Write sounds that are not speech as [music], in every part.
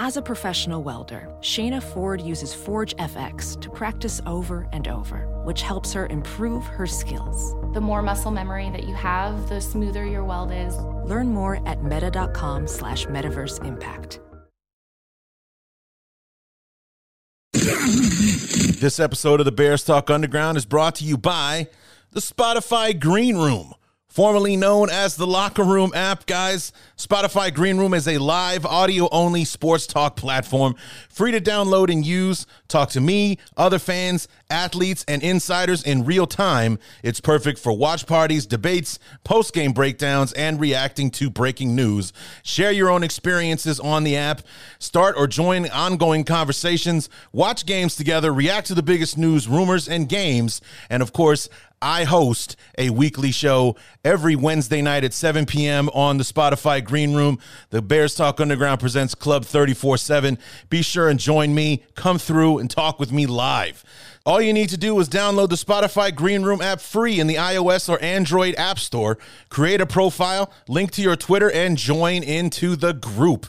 As a professional welder, Shayna Ford uses Forge FX to practice over and over, which helps her improve her skills. The more muscle memory that you have, the smoother your weld is. Learn more at meta.com slash metaverse impact. This episode of the Bears Talk Underground is brought to you by the Spotify Green Room formerly known as the Locker Room app, guys. Spotify Green Room is a live audio only sports talk platform, free to download and use. Talk to me, other fans, athletes, and insiders in real time. It's perfect for watch parties, debates, post game breakdowns, and reacting to breaking news. Share your own experiences on the app, start or join ongoing conversations, watch games together, react to the biggest news, rumors, and games, and of course, I host a weekly show every Wednesday night at 7 p.m. on the Spotify Green Room. The Bears Talk Underground presents Club 34 7. Be sure and join me. Come through and talk with me live. All you need to do is download the Spotify Green Room app free in the iOS or Android App Store, create a profile, link to your Twitter, and join into the group.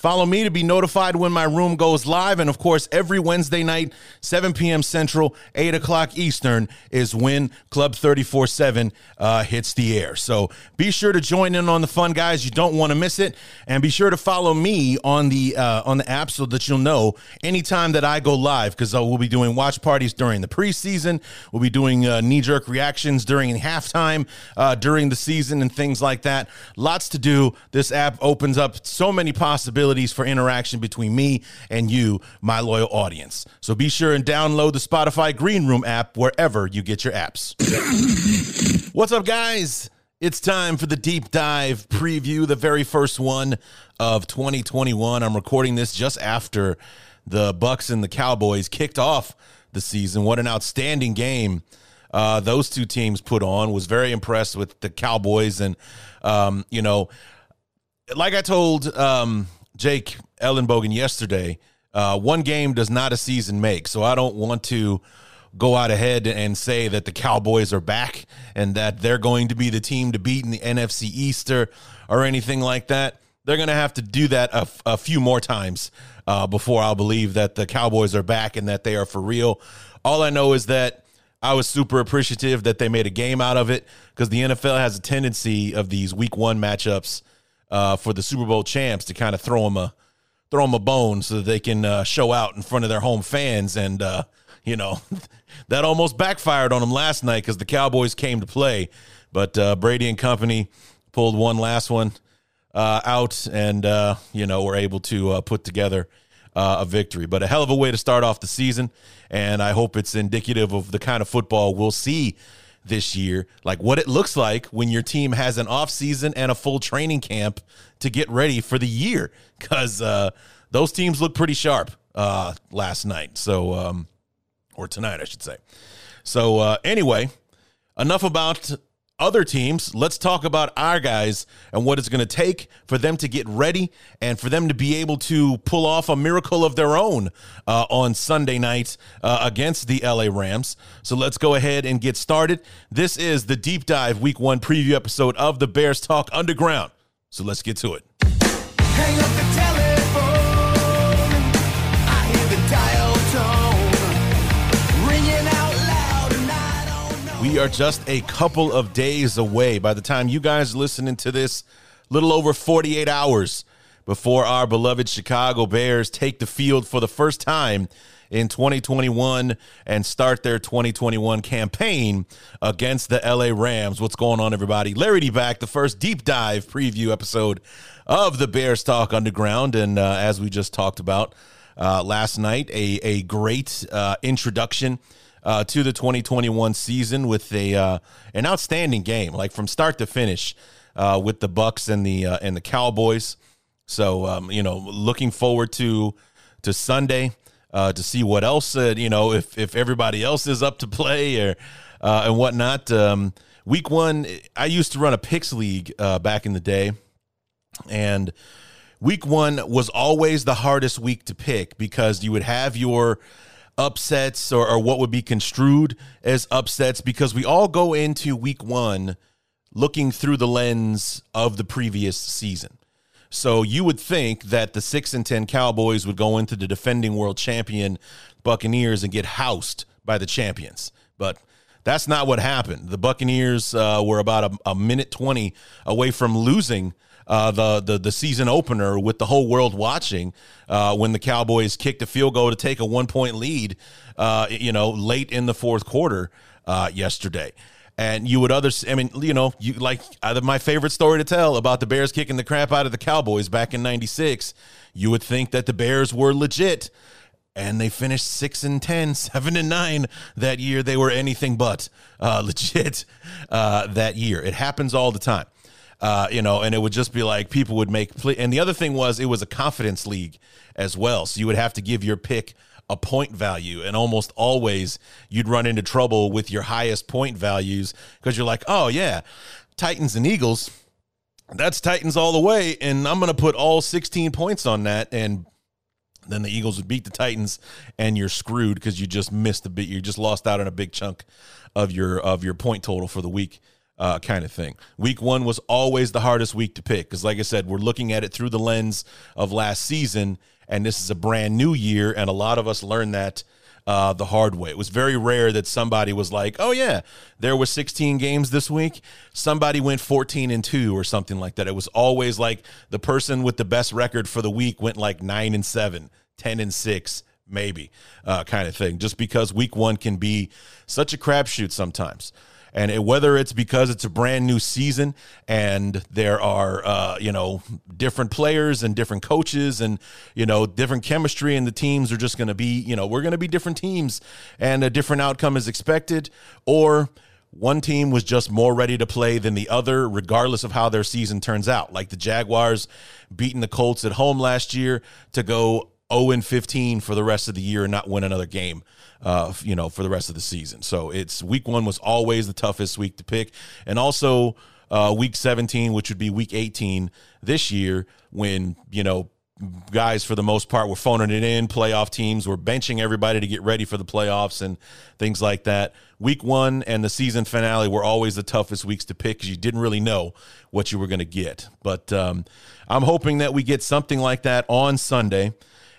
Follow me to be notified when my room goes live. And of course, every Wednesday night, 7 p.m. Central, 8 o'clock Eastern, is when Club 34 7 uh, hits the air. So be sure to join in on the fun, guys. You don't want to miss it. And be sure to follow me on the uh, on the app so that you'll know anytime that I go live because uh, we'll be doing watch parties during the preseason. We'll be doing uh, knee jerk reactions during halftime uh, during the season and things like that. Lots to do. This app opens up so many possibilities possibilities for interaction between me and you, my loyal audience. So be sure and download the Spotify Green Room app wherever you get your apps. [coughs] What's up, guys? It's time for the deep dive preview, the very first one of 2021. I'm recording this just after the Bucs and the Cowboys kicked off the season. What an outstanding game uh, those two teams put on. Was very impressed with the Cowboys, and um, you know, like I told um, Jake Ellenbogen yesterday, uh, one game does not a season make. So I don't want to go out ahead and say that the Cowboys are back and that they're going to be the team to beat in the NFC Easter or anything like that. They're going to have to do that a, a few more times uh, before I'll believe that the Cowboys are back and that they are for real. All I know is that I was super appreciative that they made a game out of it because the NFL has a tendency of these week one matchups uh, for the Super Bowl champs to kind of throw them a throw them a bone so that they can uh, show out in front of their home fans. And uh, you know [laughs] that almost backfired on them last night because the Cowboys came to play, but uh, Brady and company pulled one last one uh, out, and uh, you know were able to put together. a victory, but a hell of a way to start off the season. And I hope it's indicative of the kind of football we'll see this year, like what it looks like when your team has an off season and a full training camp to get ready for the year, because uh, those teams look pretty sharp uh, last night. So, um, or tonight, I should say. So, uh, anyway, enough about other teams, let's talk about our guys and what it's going to take for them to get ready and for them to be able to pull off a miracle of their own uh, on Sunday night uh, against the LA Rams. So let's go ahead and get started. This is the deep dive week one preview episode of the Bears Talk Underground. So let's get to it. We are just a couple of days away. By the time you guys listening to this, little over 48 hours before our beloved Chicago Bears take the field for the first time in 2021 and start their 2021 campaign against the LA Rams. What's going on, everybody? Larry D back, the first deep dive preview episode of the Bears Talk Underground. And uh, as we just talked about uh, last night, a, a great uh, introduction uh, to the 2021 season with a uh, an outstanding game, like from start to finish, uh, with the Bucs and the uh, and the Cowboys. So um, you know, looking forward to to Sunday uh, to see what else uh, you know if if everybody else is up to play or and whatnot. Um, week one, I used to run a picks league back in the day, and week one was always the hardest week to pick because you would have your upsets or, or what would be construed as upsets because we all go into week one looking through the lens of the previous season. So you would think that the six and ten Cowboys would go into the defending world champion Buccaneers and get housed by the champions, but that's not what happened. The Buccaneers uh, were about a, a, minute twenty away from losing uh, the, the the season opener with the whole world watching uh, when the Cowboys kicked a field goal to take a one point lead. Uh, you know, late in the fourth quarter uh, yesterday. And you would others i mean you know you like my favorite story to tell about the bears kicking the crap out of the cowboys back in 96 you would think that the bears were legit. And they finished 6 and 10 [laughs] 7 and 9 that year. They were anything but uh, [laughs] legit uh, that year. It happens all the time uh, you know, and it would just be like people would make. And the other thing was, it was a confidence league as well. So you would have to give your pick a point value and almost always you'd run into trouble with your highest point values because you're like oh yeah titans and eagles that's titans all the way and i'm going to put all 16 points on that and then the eagles would beat the titans and you're screwed because you just missed a bit you just lost out on a big chunk of your of your point total for the week uh, kind of thing. Week one was always the hardest week to pick because, like I said, we're looking at it through the lens of last season, and this is a brand new year, and a lot of us learned that uh, the hard way. It was very rare that somebody was like, "Oh yeah, there were 16 games this week. Somebody went 14 and two or something like that." It was always like the person with the best record for the week went like nine and seven, 10 and six, maybe, uh, kind of thing. Just because week one can be such a crapshoot sometimes and it, whether it's because it's a brand new season and there are uh, you know different players and different coaches and you know different chemistry and the teams are just going to be you know we're going to be different teams and a different outcome is expected or one team was just more ready to play than the other, regardless of how their season turns out. Like the Jaguars beating the Colts at home last year to go 0 and 15 for the rest of the year and not win another game uh, you know, for the rest of the season. So it's week one was always the toughest week to pick. And also uh, week 17, which would be week 18 this year, when, you know, guys for the most part were phoning it in. Playoff teams were benching everybody to get ready for the playoffs and things like that. Week one and the season finale were always the toughest weeks to pick because you didn't really know what you were going to get. But um, I'm hoping that we get something like that on Sunday.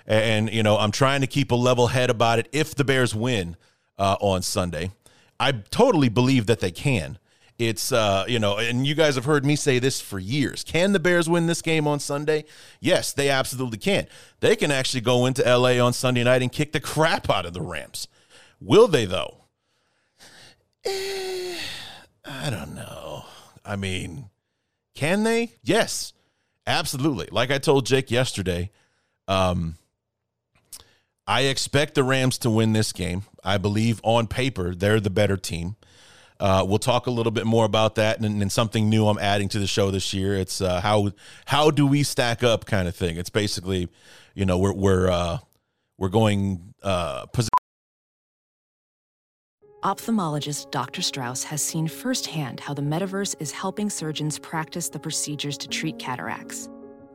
And, you know, I'm trying to keep a level head about it if the Bears win uh, on Sunday. I totally believe that they can. It's, uh, you know, and you guys have heard me say this for years. Can the Bears win this game on Sunday? Yes, they absolutely can. They can actually go into LA on Sunday night and kick the crap out of the Rams. Will they, though? Eh, I don't know. I mean, can they? Yes, absolutely. Like I told Jake yesterday, um, I expect the Rams to win this game. I believe on paper they're the better team. Uh, we'll talk a little bit more about that and, and, something new I'm adding to the show this year. It's uh, how how do we stack up kind of thing. It's basically, you know, we're we're uh, we're going. Uh, Ophthalmologist Dr. Strauss has seen firsthand how the metaverse is helping surgeons practice the procedures to treat cataracts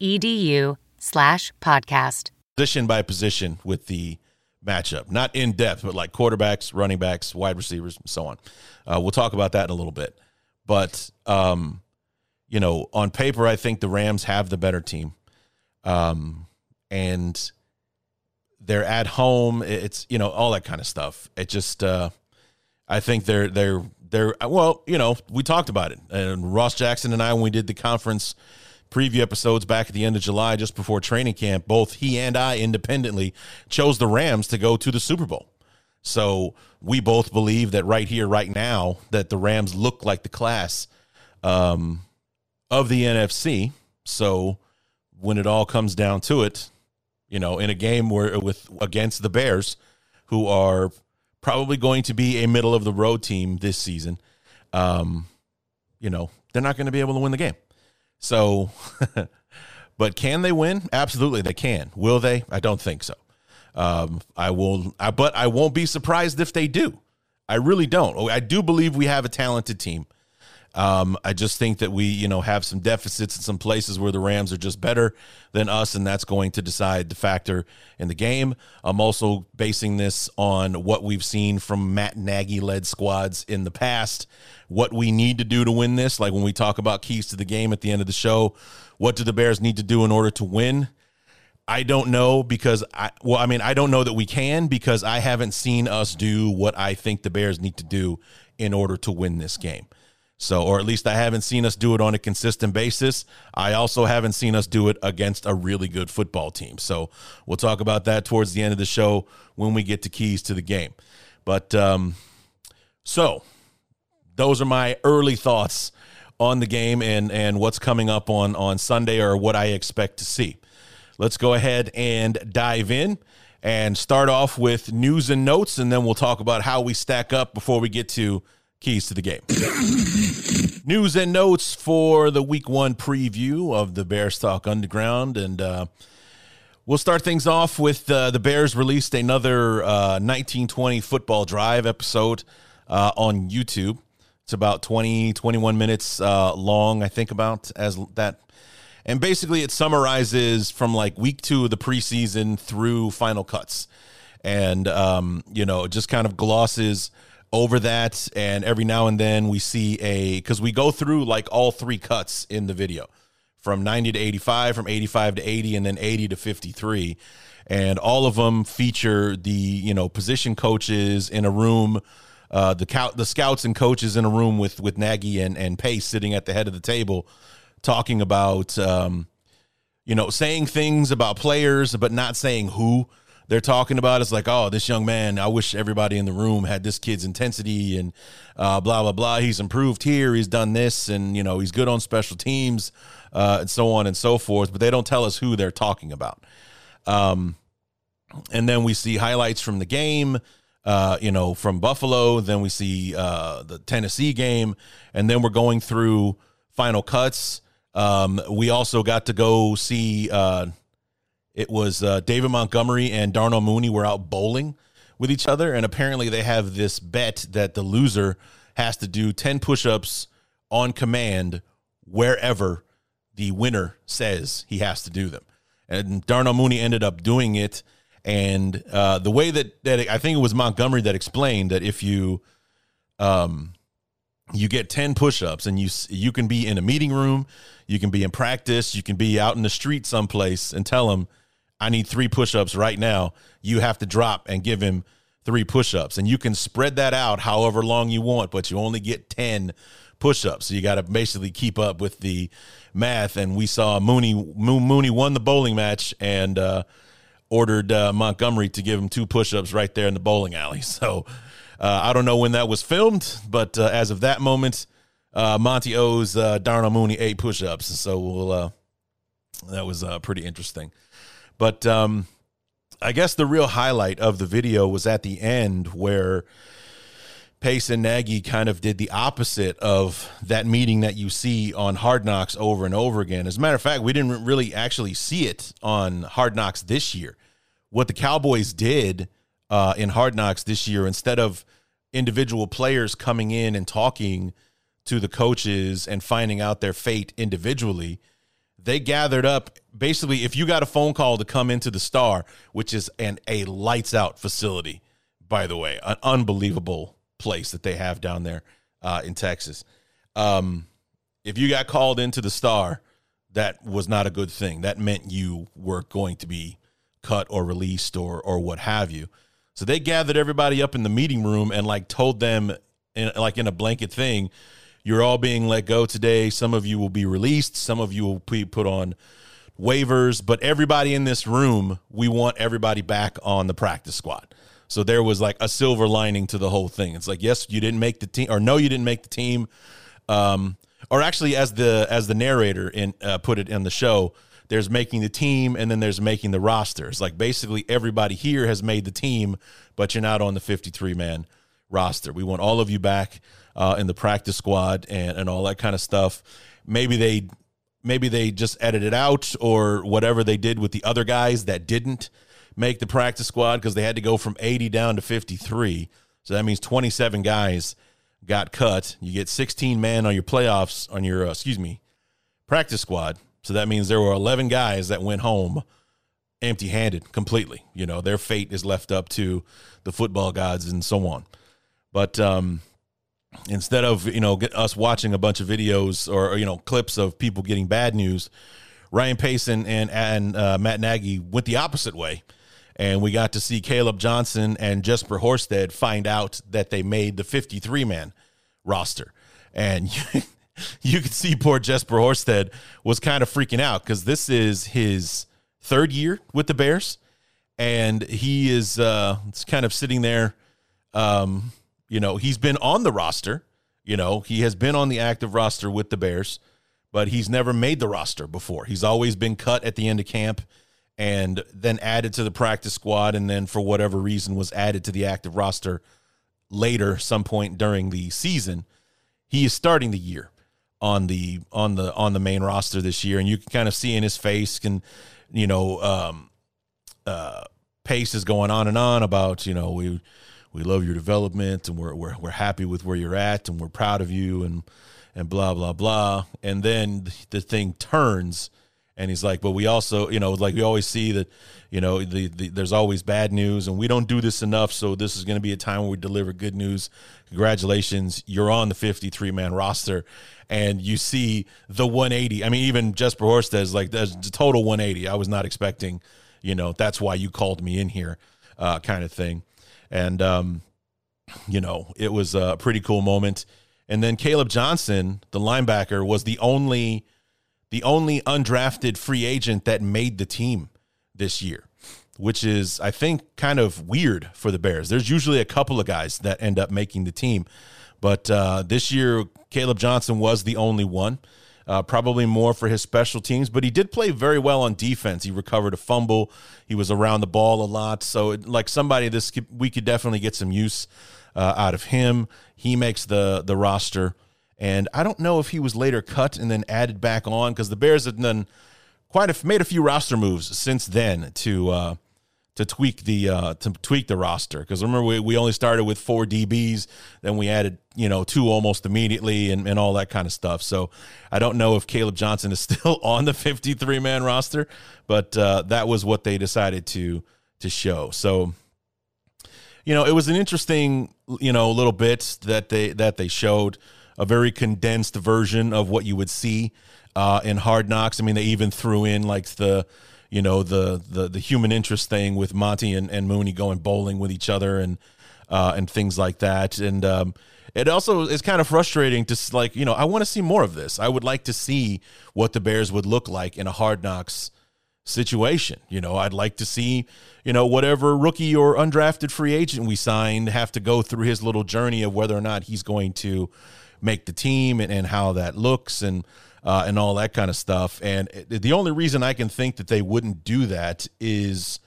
edu slash podcast. Position by position with the matchup, not in depth, but like quarterbacks, running backs, wide receivers, and so on. Uh, we'll talk about that in a little bit. But, um, you know, on paper, I think the Rams have the better team. Um, and they're at home. It's, you know, all that kind of stuff. It just, uh, I think they're, they're, they're, well, you know, we talked about it. And Ross Jackson and I, when we did the conference preview episodes back at the end of July, just before training camp, both he and I independently chose the Rams to go to the Super Bowl. So we both believe that right here, right now, that the Rams look like the class um, of the NFC. So when it all comes down to it, you know, in a game where with against the Bears, who are probably going to be a middle of the road team this season, um, you know, they're not going to be able to win the game. So, [laughs] but can they win? Absolutely, they can. Will they? I don't think so. Um, I will, I, but I won't be surprised if they do. I really don't. I do believe we have a talented team. Um, I just think that we, you know, have some deficits in some places where the Rams are just better than us, and that's going to decide the factor in the game. I'm also basing this on what we've seen from Matt Nagy led squads in the past, what we need to do to win this. Like when we talk about keys to the game at the end of the show, what do the Bears need to do in order to win? I don't know because I well I mean I don't know that we can because I haven't seen us do what I think the Bears need to do in order to win this game. So or at least I haven't seen us do it on a consistent basis. I also haven't seen us do it against a really good football team. So we'll talk about that towards the end of the show when we get to keys to the game. But um so those are my early thoughts on the game and and what's coming up on on Sunday or what I expect to see let's go ahead and dive in and start off with news and notes, and then we'll talk about how we stack up before we get to keys to the game. [coughs] news and notes for the week one preview of the Bears Talk Underground. And uh, we'll start things off with uh, the Bears released another uh, 1920 football drive episode uh, on YouTube. It's about 20, 21 minutes uh, long, I think, about as that and basically it summarizes from like week two of the preseason through final cuts and um, you know just kind of glosses over that and every now and then we see a because we go through like all three cuts in the video from 90 to 85 from 85 to 80 and then 80 to 53 and all of them feature the you know position coaches in a room uh, the the scouts and coaches in a room with with Nagy and and Pace sitting at the head of the table talking about, um, you know, saying things about players, but not saying who they're talking about. It's like, oh, this young man, I wish everybody in the room had this kid's intensity and uh, blah, blah, blah. He's improved here. He's done this and, you know, he's good on special teams uh, and so on and so forth. But they don't tell us who they're talking about. Um, and then we see highlights from the game. Uh, you know, from Buffalo. Then we see uh, the Tennessee game, and then we're going through final cuts. Um, we also got to go see. It was uh, David Montgomery and Darnell Mooney were out bowling with each other, and apparently they have this bet that the loser has to do ten push-ups on command wherever the winner says he has to do them. And Darnell Mooney ended up doing it. And uh, the way that that I think it was Montgomery that explained that if you um you get 10 push-ups and you you can be in a meeting room you can be in practice you can be out in the street someplace and tell him i need three push-ups right now. You have to drop and give him three push-ups. And you can spread that out however long you want but you only get 10 push-ups. So you got to basically keep up with the math. And we saw mooney mooney won the bowling match and uh, ordered uh, montgomery to give him two push-ups right there in the bowling alley. [laughs] So uh, I don't know when that was filmed, but uh, as of that moment, uh, Monty owes uh, Darnell Mooney eight push-ups, so we'll, uh, that was pretty interesting. But um, I guess the real highlight of the video was at the end where Pace and Nagy kind of did the opposite of that meeting that you see on Hard Knocks over and over again. As a matter of fact, we didn't really actually see it on Hard Knocks this year. What the Cowboys did uh, in Hard Knocks this year, instead of individual players coming in and talking to the coaches and finding out their fate individually, they gathered up. Basically, if you got a phone call to come into the Star, which is an a lights out facility, by the way, an unbelievable place that they have down there uh, in Texas. Um, if you got called into the Star, that was not a good thing. That meant you were going to be cut or released or or what have you. So they gathered everybody up in the meeting room and like told them in like in a blanket thing, You're all being let go today. Some of you will be released. Some of you will be put on waivers. But everybody in this room, we want everybody back on the practice squad. So there was like a silver lining to the whole thing. It's like, yes, you didn't make the team, or no, you didn't make the team. Um, or actually, as the as the narrator in uh, put it in the show, there's making the team and then there's making the rosters. Like basically everybody here has made the team, but you're not on the 53 man roster. We want all of you back uh, in the practice squad and, and all that kind of stuff. Maybe they maybe they just edited out or whatever they did with the other guys that didn't make the practice squad because they had to go from 80 down to 53. So that means 27 guys got cut. You get 16 man on your playoffs on your uh, excuse me practice squad. So that means there were 11 guys that went home empty handed completely. You know, their fate is left up to the football gods and so on. But um, instead of, you know, us watching a bunch of videos or, you know, clips of people getting bad news, Ryan Pace and, and, and uh, Matt Nagy went the opposite way. And we got to see Caleb Johnson and Jesper Horsted find out that they made the 53 man roster. And [laughs] you could see poor Jesper Horsted was kind of freaking out because this is his third year with the Bears, and he is uh, kind of sitting there. Um, you know, he's been on the roster. You know, he has been on the active roster with the Bears, but he's never made the roster before. He's always been cut at the end of camp and then added to the practice squad, and then for whatever reason was added to the active roster later, some point during the season. He is starting the year on the on the on the main roster this year, and you can kind of see in his face, can you know, um, uh, Pace is going on and on about you know we we love your development and we're we're we're happy with where you're at and we're proud of you and and blah blah blah, and then the thing turns. And he's like, but we also, you know, like we always see that, you know, the, the there's always bad news, and we don't do this enough. So this is going to be a time where we deliver good news. Congratulations, you're on the 53 man roster, and you see the 180. I mean, even Jesper Horsted is like, that's a total 180. I was not expecting, you know, that's why you called me in here, uh, kind of thing. And, um, you know, it was a pretty cool moment. And then Caleb Johnson, the linebacker, was the only the only undrafted free agent that made the team this year, which is I think kind of weird for the Bears. There's usually a couple of guys that end up making the team, but uh, this year Caleb Johnson was the only one. Uh, probably more for his special teams, but he did play very well on defense. He recovered a fumble. He was around the ball a lot. So, it, like somebody, this could, we could definitely get some use uh, out of him. He makes the the roster, and I don't know if he was later cut and then added back on because the Bears have done quite a made a few roster moves since then to uh, to tweak the uh, to tweak the roster. Because remember we, we only started with four DBs then we added you know two almost immediately and, and all that kind of stuff. So I don't know if Caleb Johnson is [laughs] still on the 53 man roster but uh, that was what they decided to to show. So you know it was an interesting you know little bit that they that they showed a very condensed version of what you would see uh, in Hard Knocks. I mean they even threw in like the you know the the the human interest thing with Monty and, and Mooney going bowling with each other and uh, and things like that. And um, it also is kind of frustrating to like you know I want to see more of this. I would like to see what the Bears would look like in a Hard Knocks situation. You know, I'd like to see, you know, whatever rookie or undrafted free agent we signed have to go through his little journey of whether or not he's going to make the team and, and how that looks and uh, and all that kind of stuff. And the only reason I can think that they wouldn't do that is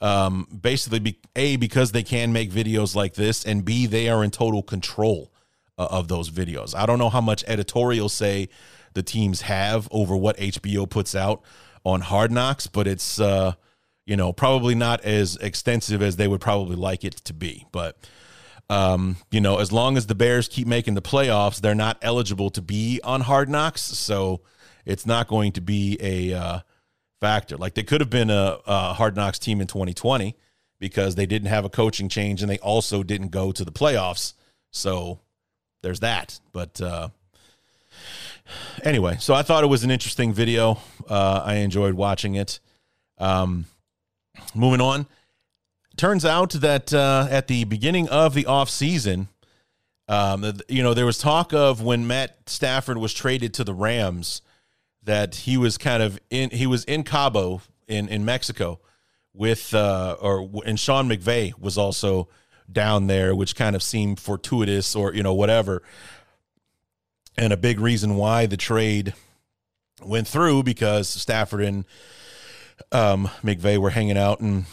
um, basically be, a because they can make videos like this, and b they are in total control uh, of those videos. I don't know how much editorial say the teams have over what HBO puts out on Hard Knocks, but it's uh, you know probably not as extensive as they would probably like it to be, but. Um, you know, as long as the Bears keep making the playoffs, they're not eligible to be on Hard Knocks, so it's not going to be a uh, factor. Like they could have been a, a Hard Knocks team in 2020 because they didn't have a coaching change and they also didn't go to the playoffs. So there's that. But uh, anyway, so I thought it was an interesting video. Uh, I enjoyed watching it. Um, moving on turns out that uh, at the beginning of the off season, Um, you know, there was talk of when Matt Stafford was traded to the Rams that he was kind of in he was in Cabo in in Mexico with uh or and Sean McVay was also down there which kind of seemed fortuitous or you know whatever. And a big reason why the trade went through because Stafford and um McVay were hanging out and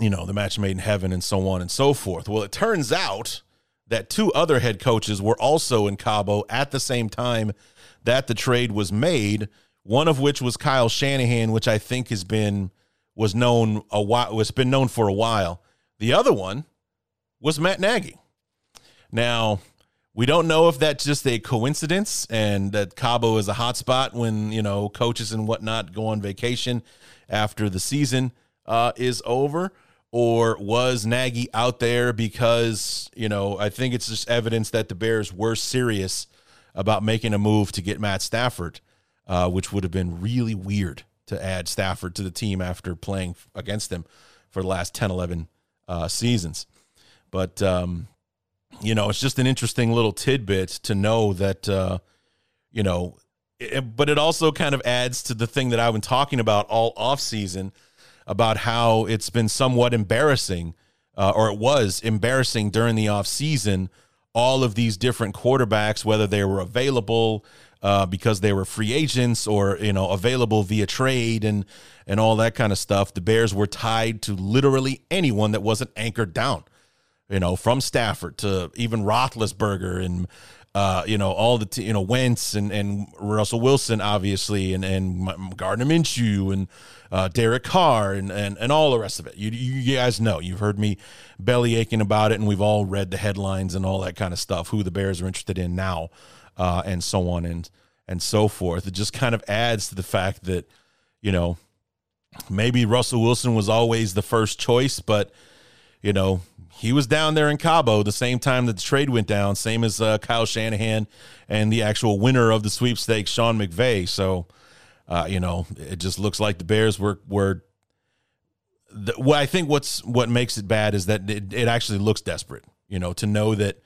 you know the match made in heaven and so on and so forth well it turns out that two other head coaches were also in Cabo at the same time that the trade was made. One of which was Kyle Shanahan, which I think has been was known a while was been known for a while. The other one was Matt Nagy. Now, we don't know if that's just a coincidence and that Cabo is a hot spot when, you know, coaches and whatnot go on vacation after the season uh, is over. Or was Nagy out there because, you know, I think it's just evidence that the Bears were serious about making a move to get Matt Stafford, uh, which would have been really weird to add Stafford to the team after playing against them for the last 10, 11 uh, seasons. But, um, you know, it's just an interesting little tidbit to know that, uh, you know, it, but it also kind of adds to the thing that I've been talking about all off season about how it's been somewhat embarrassing, uh, or it was embarrassing during the off season all of these different quarterbacks, whether they were available uh, because they were free agents or you know available via trade and and all that kind of stuff. The Bears were tied to literally anyone that wasn't anchored down. You know, from Stafford to even Roethlisberger and uh, you know, all the, t- you know, Wentz and, and Russell Wilson, obviously, and, and Gardner Minshew and uh, Derek Carr and, and, and all the rest of it. You, you guys know, you've heard me belly aching about it, and we've all read the headlines and all that kind of stuff, who the Bears are interested in now, uh, and so on and, and so forth. It just kind of adds to the fact that, you know, maybe Russell Wilson was always the first choice, but, you know, he was down there in Cabo the same time that the trade went down, same as uh, Kyle Shanahan and the actual winner of the sweepstakes, Sean McVay. So, uh, you know, it just looks like the Bears were were. The, I think what's what makes it bad is that it, it actually looks desperate. You know, to know that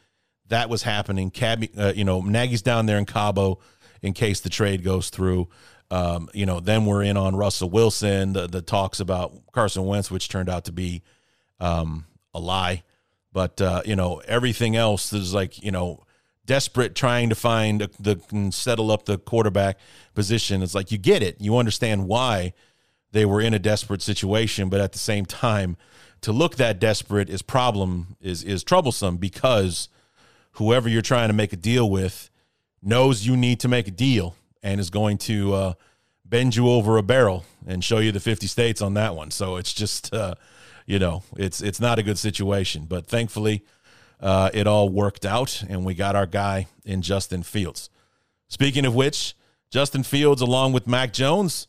that was happening. Cabby, uh, you know, Nagy's down there in Cabo in case the trade goes through. Um, you know, then we're in on Russell Wilson, the the talks about Carson Wentz, which turned out to be um, a lie. But uh, you know, everything else is like you know, desperate trying to find the settle up the quarterback position. It's like you get it, you understand why they were in a desperate situation, but at the same time, to look that desperate is problem is is troublesome because whoever you're trying to make a deal with knows you need to make a deal and is going to uh, bend you over a barrel and show you the 50 states on that one. So it's just uh, you know, it's it's not a good situation. But thankfully, uh, it all worked out, and we got our guy in Justin Fields. Speaking of which, Justin Fields, along with Mac Jones,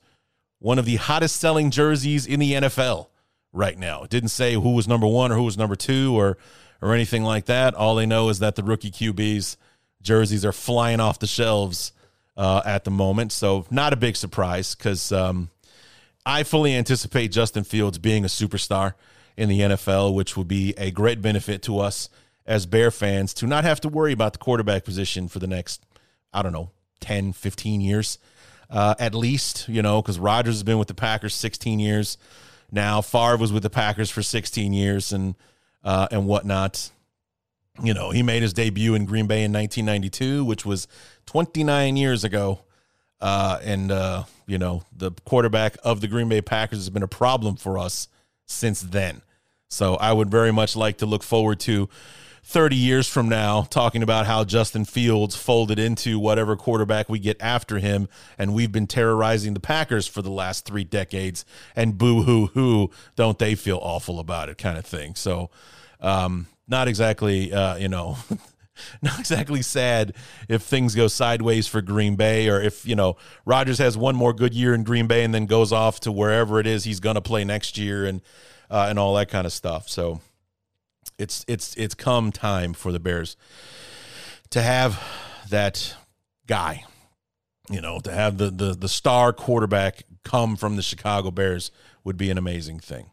one of the hottest selling jerseys in the NFL right now. It didn't say who was number one or who was number two or or anything like that. All they know is that the rookie QBs jerseys are flying off the shelves uh, at the moment. So not a big surprise because um, I fully anticipate Justin Fields being a superstar in the NFL, which would be a great benefit to us as Bear fans to not have to worry about the quarterback position for the next, I don't know, 10, 15 years uh, at least, you know, because Rodgers has been with the Packers 16 years now. Favre was with the Packers for 16 years and uh, and whatnot. You know, he made his debut in Green Bay in 1992, which was 29 years ago. Uh, and, uh, you know, the quarterback of the Green Bay Packers has been a problem for us since then. So I would very much like to look forward to 30 years from now talking about how Justin Fields folded into whatever quarterback we get after him. And we've been terrorizing the Packers for the last three decades. And boo hoo hoo, don't they feel awful about it, kind of thing. So, um, not exactly, uh, you know. [laughs] [laughs] not exactly sad if things go sideways for Green Bay or if, you know, Rodgers has one more good year in Green Bay and then goes off to wherever it is he's going to play next year and uh, and all that kind of stuff. So it's it's it's come time for the Bears to have that guy, you know, to have the the the star quarterback come from the Chicago Bears would be an amazing thing.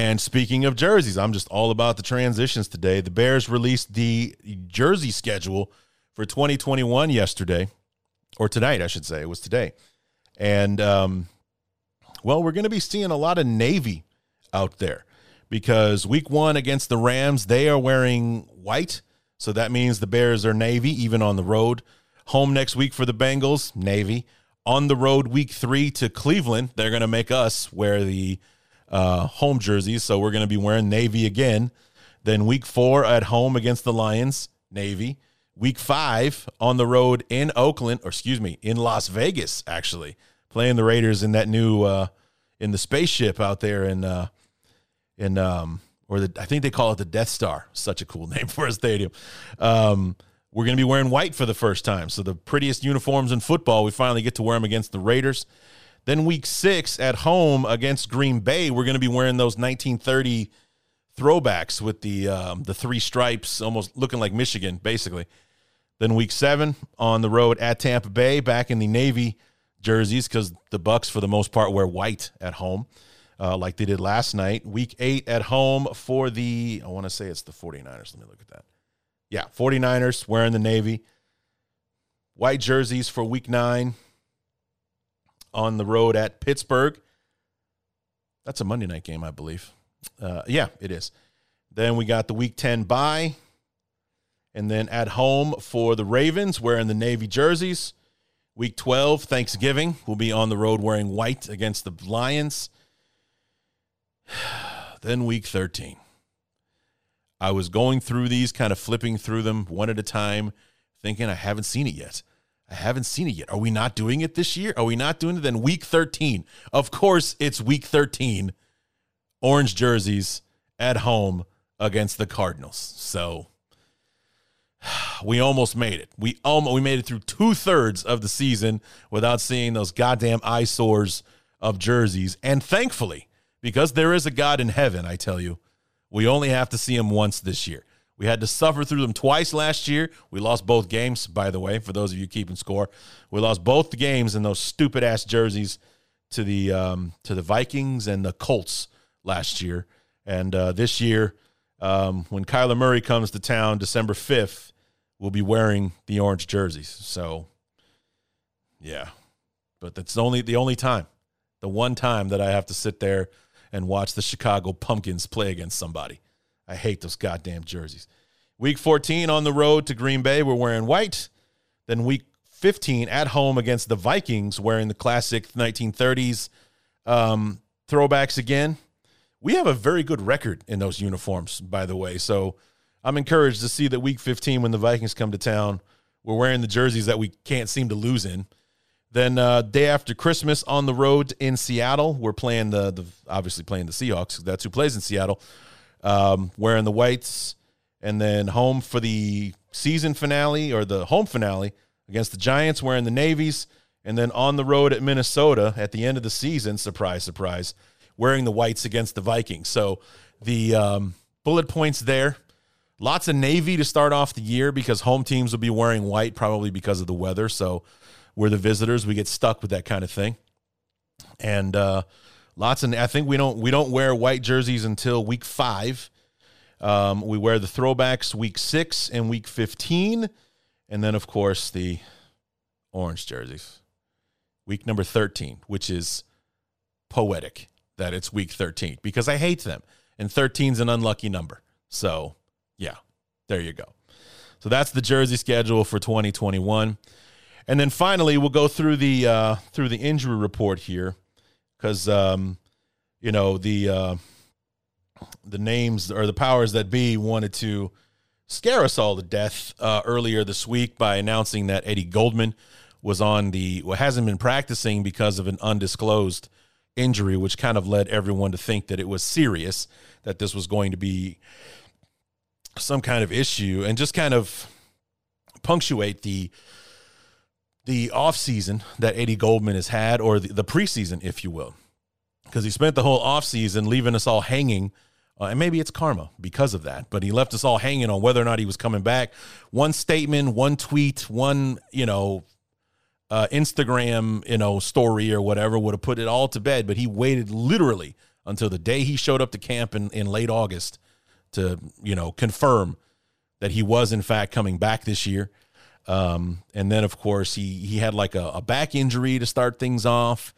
And speaking of jerseys, I'm just all about the transitions today. The Bears released the jersey schedule for 2021 yesterday, or tonight, I should say. It was today. And, um, well, we're going to be seeing a lot of Navy out there because week one against the Rams, they are wearing white. So that means the Bears are Navy, even on the road. Home next week for the Bengals, Navy. On the road, week three to Cleveland, they're going to make us wear the uh, home jerseys. So we're going to be wearing Navy again. Then week four at home against the Lions, Navy. Week five on the road in Oakland, or excuse me, in Las Vegas, actually, playing the Raiders in that new, uh, in the spaceship out there in, uh, in, um, or the, I think they call it the Death Star. Such a cool [laughs] name for a stadium. Um, we're going to be wearing white for the first time. So the prettiest uniforms in football, we finally get to wear them against the Raiders. Then week six at home against Green Bay, we're going to be wearing those 1930 throwbacks with the um, the three stripes, almost looking like Michigan, basically. Then week seven on the road at Tampa Bay, back in the Navy jerseys because the Bucs for the most part wear white at home, uh, like they did last night. Week eight at home for the I want to say it's the 49ers. Let me look at that. Yeah, 49ers wearing the Navy. White jerseys for week nine on the road at Pittsburgh. That's a Monday night game, I believe. Uh, yeah, it is. Then we got the week 10 bye. And then at home for the Ravens, wearing the Navy jerseys. Week 12, Thanksgiving, we'll be on the road wearing white against the Lions. [sighs] then week 13. I was going through these, kind of flipping through them one at a time, thinking I haven't seen it yet. I haven't seen it yet. Are we not doing it this year? Are we not doing it? Then week 13. Of course, it's week 13. Orange jerseys at home against the Cardinals. So [sighs] we almost made it. We almost we made it through two thirds of the season without seeing those goddamn eyesores of jerseys. And thankfully, because there is a God in heaven, I tell you, we only have to see him once this year. We had to suffer through them twice last year. We lost both games, by the way, for those of you keeping score. We lost both games in those stupid ass jerseys to the um, to the Vikings and the Colts last year. And uh, this year, um, when Kyler Murray comes to town December 5th, we'll be wearing the orange jerseys. So, yeah. But that's only the only time, the one time that I have to sit there and watch the Chicago Pumpkins play against somebody. I hate those goddamn jerseys. Week 14 on the road to Green Bay, we're wearing white. Then week 15 at home against the Vikings, wearing the classic 1930s um, throwbacks again. We have a very good record in those uniforms, by the way. So I'm encouraged to see that week 15, when the Vikings come to town, we're wearing the jerseys that we can't seem to lose in. Then uh, day after Christmas on the road in Seattle, we're playing the, the obviously playing the Seahawks. That's who plays in Seattle um, wearing the whites, and then home for the season finale or the home finale against the Giants, wearing the navies, and then on the road at Minnesota at the end of the season, surprise, surprise, wearing the whites against the Vikings. So the um, bullet points there. Lots of navy to start off the year because home teams will be wearing white probably because of the weather. So we're the visitors, we get stuck with that kind of thing. And uh, Lots of I think we don't we don't wear white jerseys until week five. Um, we wear the throwbacks week six and week fifteen, and then of course the orange jerseys week number thirteen, which is poetic that it's week thirteen because I hate them, and 13 is an unlucky number. So yeah, there you go. So that's the jersey schedule for 2021. And then finally, we'll go through the uh, through the injury report here because um, you know the uh, the names or the powers that be wanted to scare us all to death uh, earlier this week by announcing that Eddie Goldman was on the well, hasn't been practicing because of an undisclosed injury, which kind of led everyone to think that it was serious, that this was going to be some kind of issue, and just kind of punctuate the the off season that Eddie Goldman has had, or the, the preseason, if you will, because he spent the whole off season leaving us all hanging. Uh, and maybe it's karma because of that, but he left us all hanging on whether or not he was coming back. One statement, one tweet, one you know, uh, Instagram you know story or whatever would have put it all to bed. But he waited literally until the day he showed up to camp in, in late August to, you know, confirm that he was in fact coming back this year. Um, and then of course he he had like a, a back injury to start things off.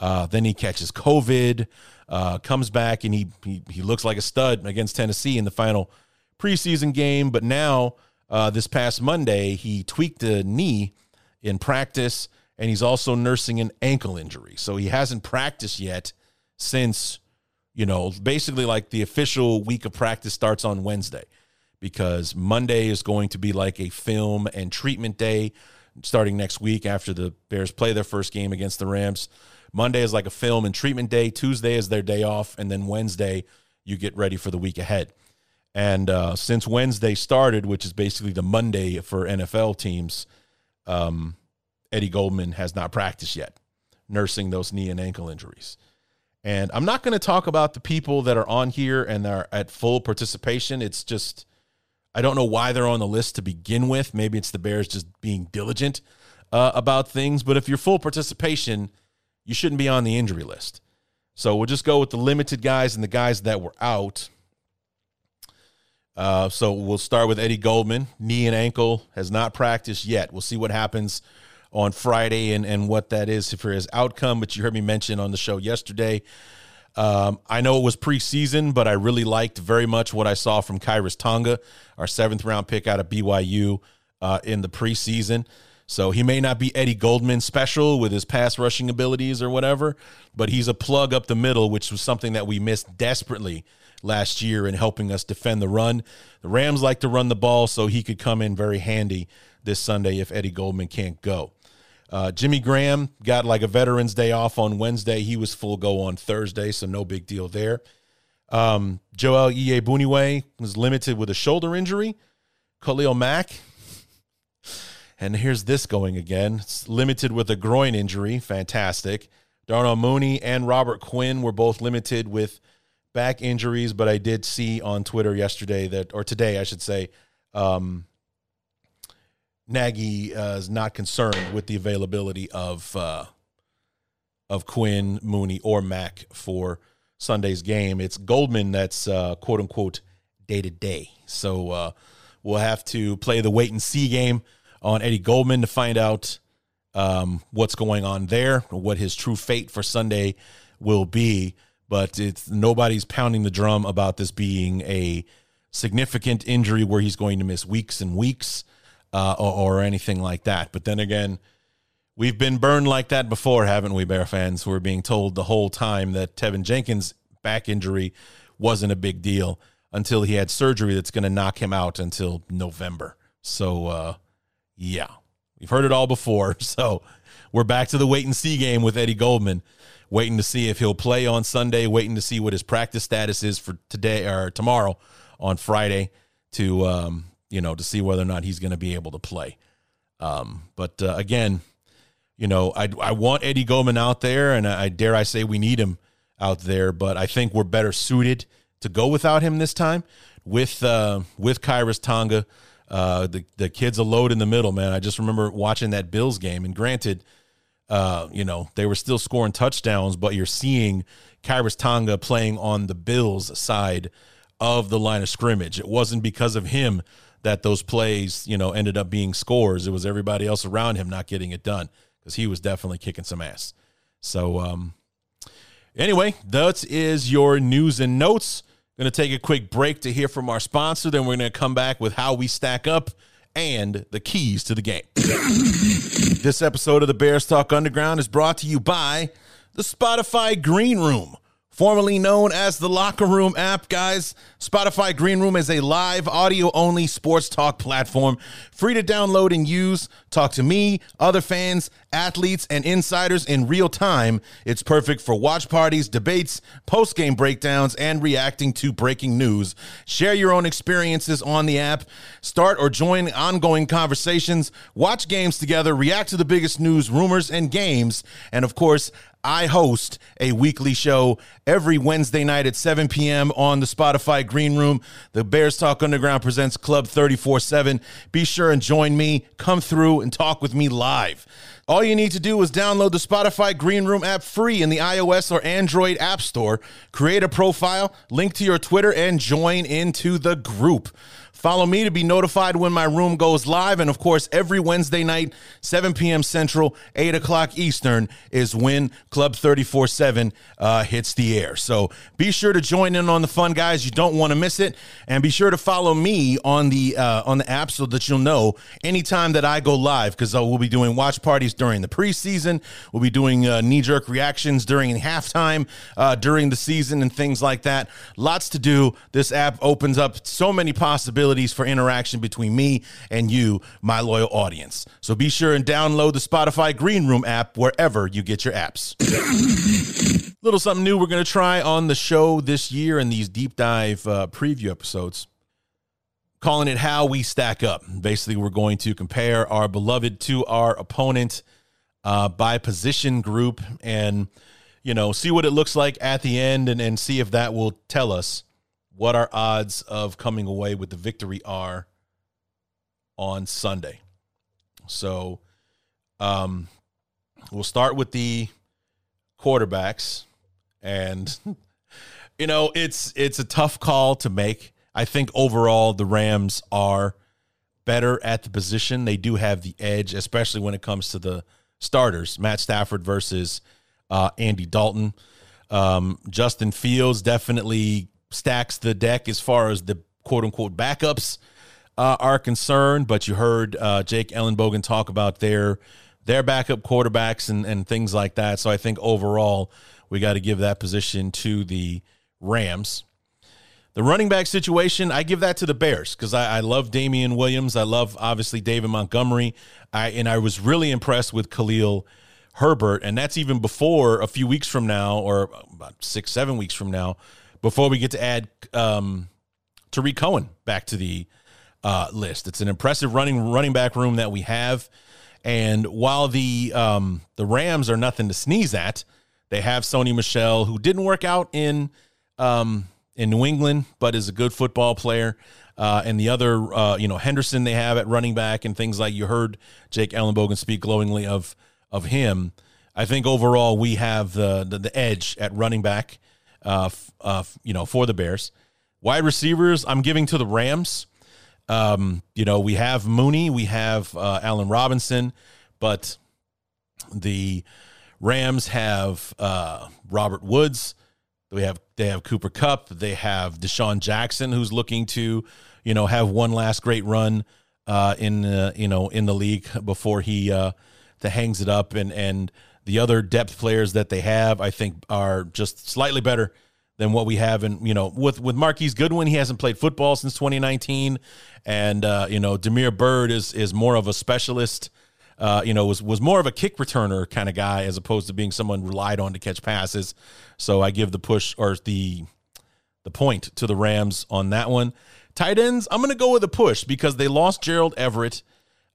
Uh, then he catches COVID, uh, comes back and he, he he looks like a stud against Tennessee in the final preseason game. But now uh, this past Monday he tweaked a knee in practice and he's also nursing an ankle injury. So he hasn't practiced yet since, you know, basically like the official week of practice starts on Wednesday because Monday is going to be like a film and treatment day starting next week after the Bears play their first game against the Rams. Monday is like a film and treatment day. Tuesday is their day off. And then Wednesday, you get ready for the week ahead. And uh, since Wednesday started, which is basically the Monday for NFL teams, um, Eddie Goldman has not practiced yet, nursing those knee and ankle injuries. And I'm not going to talk about the people that are on here and are at full participation. It's just, I don't know why they're on the list to begin with. Maybe it's the Bears just being diligent uh, about things. But if you're full participation, you shouldn't be on the injury list. So we'll just go with the limited guys and the guys that were out. Uh, so we'll start with Eddie Goldman. Knee and ankle has not practiced yet. We'll see what happens on Friday and, and what that is for his outcome. But you heard me mention on the show yesterday. Um, I know it was preseason, but I really liked very much what I saw from Khyiris Tonga, our seventh round pick out of BYU uh, in the preseason. So he may not be Eddie Goldman special with his pass rushing abilities or whatever, but he's a plug up the middle, which was something that we missed desperately last year in helping us defend the run. The Rams like to run the ball, so he could come in very handy this Sunday if Eddie Goldman can't go. Uh, Jimmy Graham got like a Veterans Day off on Wednesday. He was full go on Thursday, so no big deal there. Um, Joel Iyiegbuniwe was limited with a shoulder injury. Khalil Mack, and here's this going again. It's limited with a groin injury. Fantastic. Darnell Mooney and Robert Quinn were both limited with back injuries, but I did see on Twitter yesterday that, or today, I should say, um, Nagy uh, is not concerned with the availability of uh, of Quinn, Mooney, or Mack for Sunday's game. It's Goldman that's uh, quote unquote day to day. So uh, we'll have to play the wait and see game on Eddie Goldman to find out um, what's going on there, what his true fate for Sunday will be. But it's nobody's pounding the drum about this being a significant injury where he's going to miss weeks and weeks uh, or, or anything like that. But then again, we've been burned like that before, haven't we, Bear fans? We're being told the whole time that Teven Jenkins' back injury wasn't a big deal until he had surgery that's going to knock him out until November. So, uh, yeah, we've heard it all before. [laughs] So, we're back to the wait and see game with Eddie Goldman, waiting to see if he'll play on Sunday, waiting to see what his practice status is for today or tomorrow on Friday to um, you know, to see whether or not he's going to be able to play. Um, but uh, again, you know, I, I want Eddie Goldman out there, and I, dare I say we need him out there. But I think we're better suited to go without him this time with uh, with Khyiris Tonga. Uh, the the kid's a load in the middle, man. I just remember watching that Bills game, and granted, uh, you know, they were still scoring touchdowns, but you're seeing Khyiris Tonga playing on the Bills side of the line of scrimmage. It wasn't because of him that those plays, you know, ended up being scores. It was everybody else around him not getting it done because he was definitely kicking some ass. So, um, anyway, that is your news and notes. Going to take a quick break to hear from our sponsor. Then we're going to come back with how we stack up and the keys to the game. this episode of the Bears Talk Underground is brought to you by the Spotify Green Room formerly known as the Locker Room app, guys. Spotify Green Room is a live audio only sports talk platform, free to download and use. Talk to me, other fans, athletes, and insiders in real time. It's perfect for watch parties, debates, post game breakdowns, and reacting to breaking news. Share your own experiences on the app, start or join ongoing conversations, watch games together, react to the biggest news, rumors, and games, and of course, I host a weekly show every Wednesday night at 7 p.m. on the Spotify Green Room. The Bears Talk Underground presents Club 34 7. Be sure and join me. Come through and talk with me live. All you need to do is download the Spotify Green Room app free in the iOS or Android App Store. Create a profile, link to your Twitter, and join into the group. Follow me to be notified when my room goes live. And of course, every Wednesday night, 7 p.m. Central, 8 o'clock Eastern, is when Club 34 7 uh, hits the air. So be sure to join in on the fun, guys. You don't want to miss it. And be sure to follow me on the uh, on the app so that you'll know anytime that I go live because uh, we'll be doing watch parties during the preseason. We'll be doing uh, knee jerk reactions during halftime, uh, during the season, and things like that. Lots to do. This app opens up so many possibilities for interaction between me and you, my loyal audience. So be sure and download the Spotify Green Room app wherever you get your apps. [coughs] Little something new we're going to try on the show this year in these deep dive uh, preview episodes. Calling it How We Stack Up. Basically, we're going to compare our beloved to our opponent uh, by position group and, you know, see what it looks like at the end and, and see if that will tell us what our odds of coming away with the victory are on Sunday. So um, we'll start with the quarterbacks and [laughs] you know it's it's a tough call to make. I think overall the Rams are better at the position. They do have the edge, especially when it comes to the starters. Matt Stafford versus uh, Andy Dalton. Um, Justin Fields definitely stacks the deck as far as the quote unquote backups uh, are concerned. But you heard uh, Jake Ellenbogen talk about their their backup quarterbacks and, and things like that. So I think overall we got to give that position to the Rams. The running back situation, I give that to the Bears because I, I, love Damien Williams. I love obviously David Montgomery. I and I was really impressed with Khalil Herbert, and that's even before a few weeks from now, or about six, seven weeks from now, before we get to add um, Tarik Cohen back to the uh, list. It's an impressive running running back room that we have, and while the um, the Rams are nothing to sneeze at, they have Sony Michel, who didn't work out in um, in New England, but is a good football player. Uh, and the other, uh, you know, Henderson they have at running back and things like you heard Jake Ellenbogen speak glowingly of of him. I think overall we have the, the, the edge at running back uh, uh, you know, for the Bears. Wide receivers, I'm giving to the Rams. Um, you know, we have Mooney, we have uh, Allen Robinson, but the Rams have uh, Robert Woods. They have they have Cooper Kupp. They have DeSean Jackson, who's looking to, you know, have one last great run uh, in uh, you know in the league before he uh, hangs it up and and the other depth players that they have, I think, are just slightly better than what we have. And you know, with with Marquise Goodwin, he hasn't played football since 2019, and uh, you know, Damiere Byrd is is more of a specialist. Uh, you know, was was more of a kick returner kind of guy as opposed to being someone relied on to catch passes. So I give the push or the the point to the Rams on that one. Tight ends, I'm going to go with a push because they lost Gerald Everett.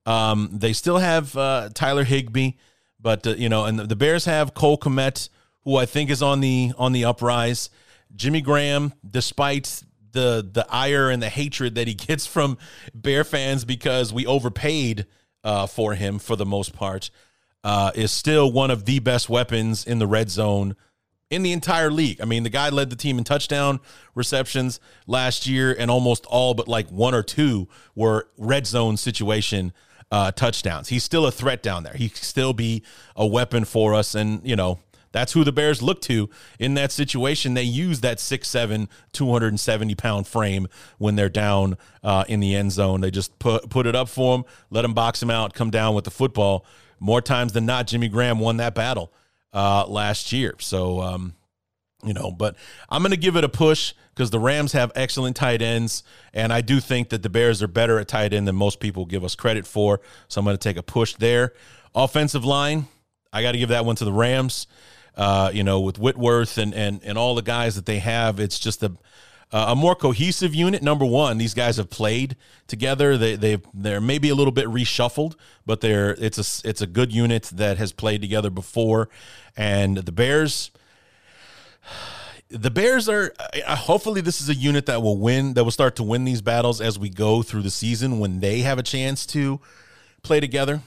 Um, they still have uh, Tyler Higbee. But uh, you know, and the Bears have Cole Kmet, who I think is on the on the uprise. Jimmy Graham, despite the the ire and the hatred that he [laughs] gets from Bear fans because we overpaid uh, for him for the most part, uh, is still one of the best weapons in the red zone in the entire league. I mean, the guy led the team in touchdown receptions last year, and almost all but like one or two were red zone situation uh, touchdowns. He's still a threat down there. He still be a weapon for us. And, you know, that's who the Bears look to in that situation. They use that 6'7, 270 pound frame when they're down uh, in the end zone. They just put, put it up for him, let him box him out, come down with the football. More times than not, Jimmy Graham won that battle uh, last year. So, um, you know, but I'm going to give it a push because the Rams have excellent tight ends, and I do think that the Bears are better at tight end than most people give us credit for. So I'm going to take a push there. Offensive line, I got to give that one to the Rams. Uh, you know, with Whitworth and and and all the guys that they have, it's just a a more cohesive unit. Number one, these guys have played together. They they they're maybe a little bit reshuffled, but they're it's a it's a good unit that has played together before. And the Bears, the Bears are uh, hopefully this is a unit that will win that will start to win these battles as we go through the season when they have a chance to play together.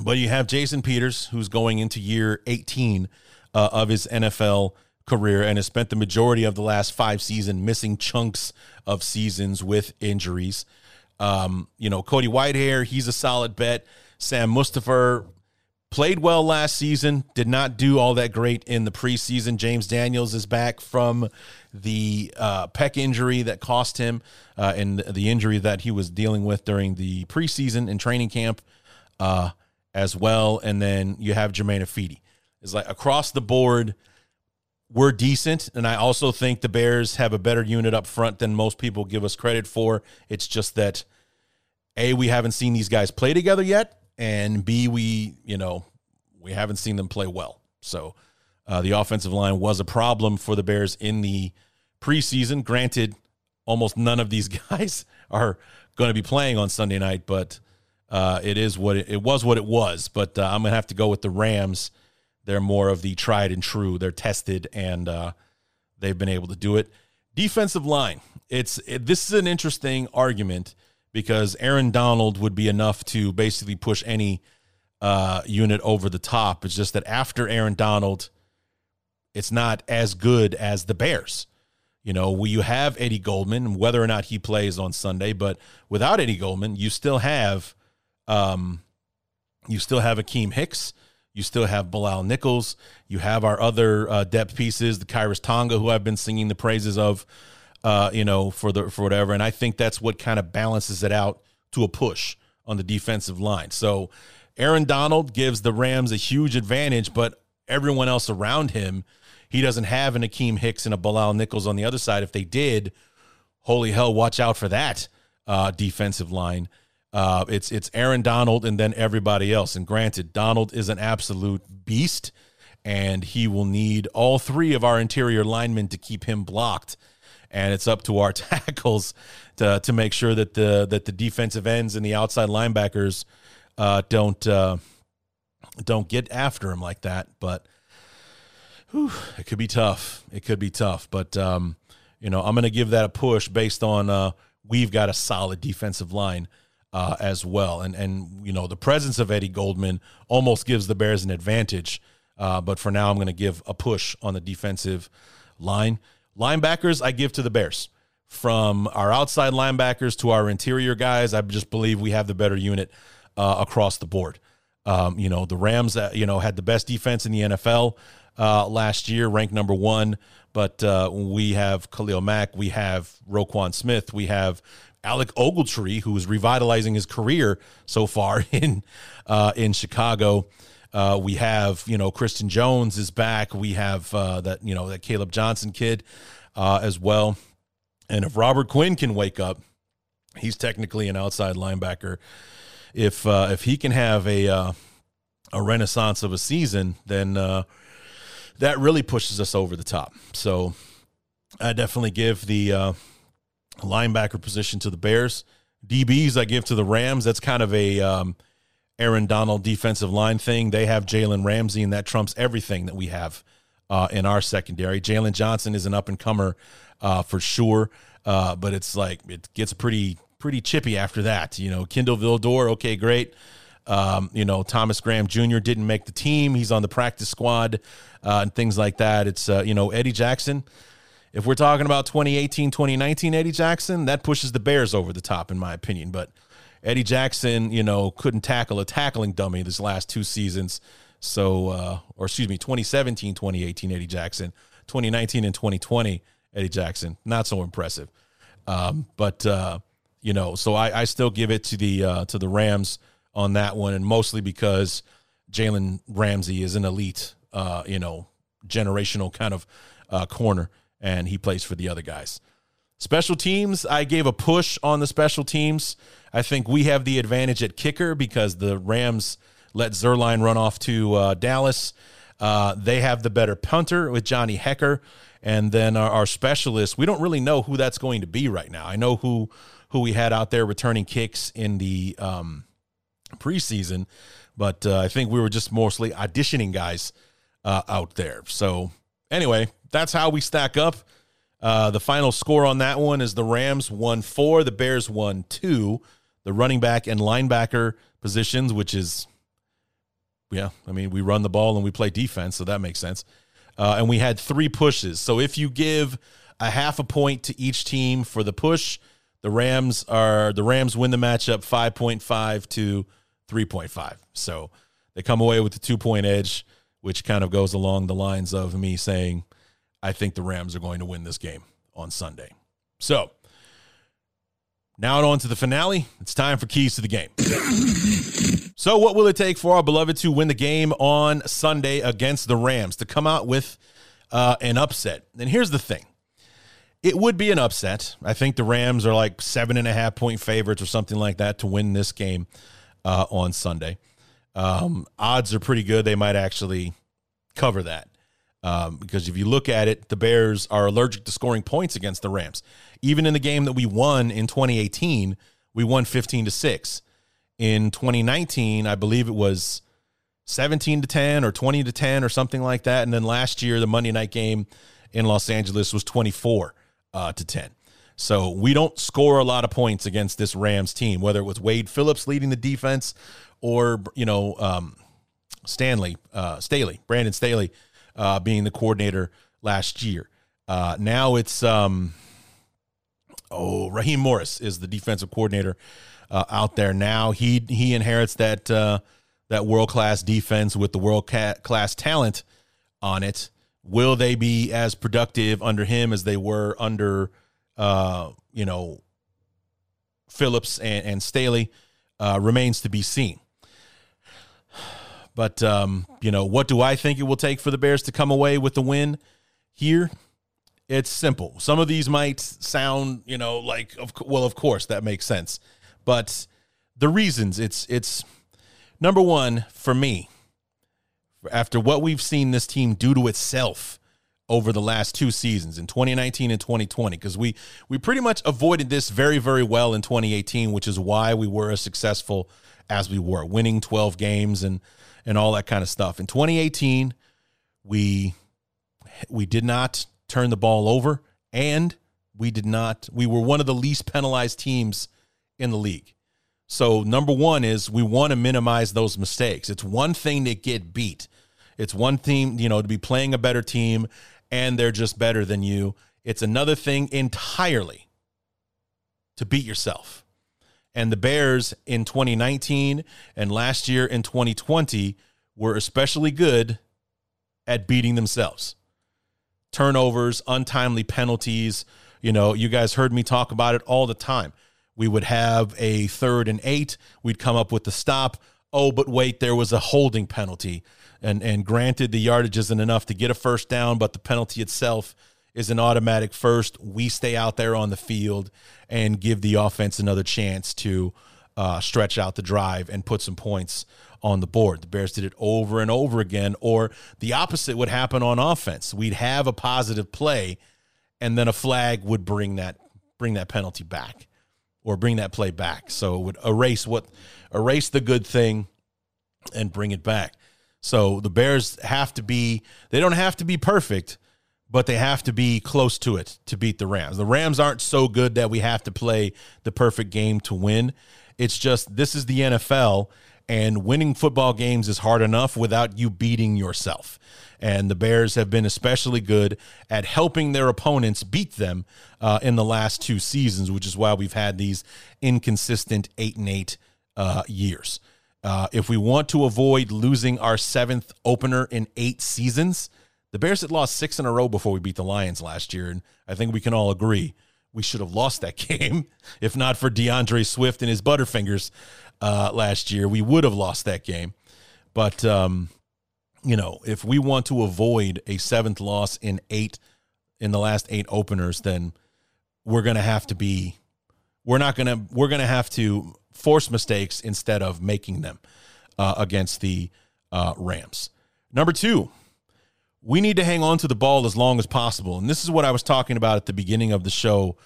But you have Jason Peters who's going into year 18 uh, of his NFL career and has spent the majority of the last five seasons missing chunks of seasons with injuries. Um, you know, Cody Whitehair, he's a solid bet. Sam Mustipher played well last season, did not do all that great in the preseason. James Daniels is back from the uh, pec injury that cost him uh, and the injury that he was dealing with during the preseason and training camp uh, as well. And then you have Germain Ifedi. It's like across the board – we're decent. And I also think the Bears have a better unit up front than most people give us credit for. It's just that A, we haven't seen these guys play together yet. And B, we, you know, we haven't seen them play well. So uh, the offensive line was a problem for the Bears in the preseason. Granted, almost none of these [laughs] guys are going to be playing on Sunday night, but uh, it is what it, it, was what it was. But uh, I'm going to have to go with the Rams they're more of the tried and true. They're tested and uh, they've been able to do it. Defensive line. It's it, this is an interesting argument because Aaron Donald would be enough to basically push any uh, unit over the top. It's just that after Aaron Donald, it's not as good as the Bears. You know, will you have Eddie Goldman, whether or not he plays on Sunday, but without Eddie Goldman, you still have, um, you still have Akiem Hicks, you still have Bilal Nichols. You have our other uh, depth pieces, the Khyiris Tonga, who I've been singing the praises of, uh, you know, for the for whatever. And I think that's what kind of balances it out to a push on the defensive line. So Aaron Donald gives the Rams a huge advantage, but everyone else around him, he doesn't have an Akiem Hicks and a Bilal Nichols on the other side. If they did, holy hell, watch out for that uh, defensive line. Uh, it's it's Aaron Donald and then everybody else. And granted, Donald is an absolute beast, and he will need all three of our interior linemen to keep him blocked. And it's up to our [laughs] tackles to to make sure that the that the defensive ends and the outside linebackers uh, don't uh, don't get after him like that. But whew, it could be tough. It could be tough. But um, you know, I'm going to give that a push based on uh, we've got a solid defensive line uh, as well. And and you know the presence of Eddie Goldman almost gives the Bears an advantage. Uh, but for now, I'm going to give a push on the defensive line. Linebackers, I give to the Bears. From our outside linebackers to our interior guys, I just believe we have the better unit uh, across the board. Um, you know, the Rams, uh, you know, had the best defense in the NFL uh, last year, ranked number one. But uh, we have Khalil Mack, we have Roquan Smith, we have Alec Ogletree, who is revitalizing his career so far [laughs] in uh, in Chicago. Uh, we have you know Christian Jones is back. We have uh, that you know that Caleb Johnson kid uh, as well. And if Robert Quinn can wake up, he's technically an outside linebacker. If uh, if he can have a uh, a renaissance of a season, then that really pushes us over the top. So I definitely give the linebacker position to the Bears. DBs I give to the Rams. That's kind of a um, Aaron Donald defensive line thing. They have Jalen Ramsey, and that trumps everything that we have uh, in our secondary. Jaylon Johnson is an up and comer uh, for sure, uh, but it's like it gets pretty pretty chippy after that. You know, Kindall Vildor, okay, great. Um, you know, Thomas Graham Jr. didn't make the team. He's on the practice squad uh, and things like that. It's uh, you know Eddie Jackson if we're talking about 2018, 2019 Eddie Jackson, that pushes the Bears over the top, in my opinion. But Eddie Jackson, you know, couldn't tackle a tackling dummy this last two seasons. So, uh, or excuse me, 2017, 2018 Eddie Jackson, 2019 and 2020 Eddie Jackson, not so impressive. Um, but uh, you know, so I, I still give it to the uh, to the Rams on that one, and mostly because Jalen Ramsey is an elite, uh, you know, generational kind of uh, corner and he plays for the other guys. Special teams, I gave a push on the special teams. I think we have the advantage at kicker because the Rams let Zuerlein run off to uh, Dallas. Uh, they have the better punter with Johnny Hekker, And then our, our specialists, we don't really know who that's going to be right now. I know who who we had out there returning kicks in the um, preseason, but uh, I think we were just mostly auditioning guys uh, out there. So anyway, that's how we stack up. Uh, the final score on that one is the Rams won four, the Bears won two. The running back and linebacker positions, which is, yeah, I mean, we run the ball and we play defense, so that makes sense. Uh, and we had three pushes. So if you give a half a point to each team for the push, the Rams are the Rams win the matchup 5.5 to 3.5. So they come away with the two point edge, which kind of goes along the lines of me saying, I think the Rams are going to win this game on Sunday. So now on to the finale. It's time for keys to the game. [coughs] so, what will it take for our beloved to win the game on Sunday against the Rams to come out with uh, an upset? And here's the thing it would be an upset. I think the Rams are like seven and a half point favorites or something like that to win this game uh, on Sunday. Um, odds are pretty good. They might actually cover that. Um, because if you look at it, the Bears are allergic to scoring points against the Rams. Even in the game that we won in 2018, we won 15 to 6. In 2019, I believe it was 17 to 10 or 20 to 10 or something like that. And then last year, the Monday night game in Los Angeles was 24 uh, to 10. So we don't score a lot of points against this Rams team, whether it was Wade Phillips leading the defense or, you know, um, Stanley, uh, Staley, Brandon Staley uh, being the coordinator last year. Uh, now it's um, oh Raheem Morris is the defensive coordinator uh, out there now. He he inherits that uh, that world class defense with the world class talent on it. Will they be as productive under him as they were under uh, you know Phillips and, and Staley? Uh, remains to be seen. But um, you know, what do I think it will take for the Bears to come away with the win here? It's simple. Some of these might sound, you know, like of well, of course that makes sense. But the reasons it's it's number 1 for me after what we've seen this team do to itself over the last two seasons in 2019 and 2020 because we we pretty much avoided this very very well in 2018 which is why we were as successful as we were winning 12 games and and all that kind of stuff. In 2018, we we did not turn the ball over and we did not we were one of the least penalized teams in the league. So number 1 is we want to minimize those mistakes. It's one thing to get beat. It's one thing, you know, to be playing a better team and they're just better than you. It's another thing entirely to beat yourself. And the Bears in 2019 and last year in 2020 were especially good at beating themselves. Turnovers, untimely penalties. You know, you guys heard me talk about it all the time. We would have a third and eight. We'd come up with the stop. Oh, but wait, there was a holding penalty. And, and granted, the yardage isn't enough to get a first down, but the penalty itself is an automatic first. We stay out there on the field and give the offense another chance to uh, stretch out the drive and put some points on the board. The Bears did it over and over again, or the opposite would happen on offense. We'd have a positive play, and then a flag would bring that bring that penalty back or bring that play back. So it would erase what erase the good thing and bring it back. So the Bears have to be they don't have to be perfect, but they have to be close to it to beat the Rams. The Rams aren't so good that we have to play the perfect game to win. It's just this is the NFL and winning football games is hard enough without you beating yourself. And the Bears have been especially good at helping their opponents beat them uh, in the last two seasons, which is why we've had these inconsistent eight and eight uh, years. Uh, if we want to avoid losing our seventh opener in eight seasons, the Bears had lost six in a row before we beat the Lions last year, and I think we can all agree we should have lost that [laughs] game. If not for D'Andre Swift and his Butterfingers uh, last year, we would have lost that game. But um, you know, if we want to avoid a seventh loss in eight in the last eight openers, then we're gonna have to be. We're not gonna. We're gonna have to force mistakes instead of making them uh, against the uh, Rams. Number two, we need to hang on to the ball as long as possible. And this is what I was talking about at the beginning of the show,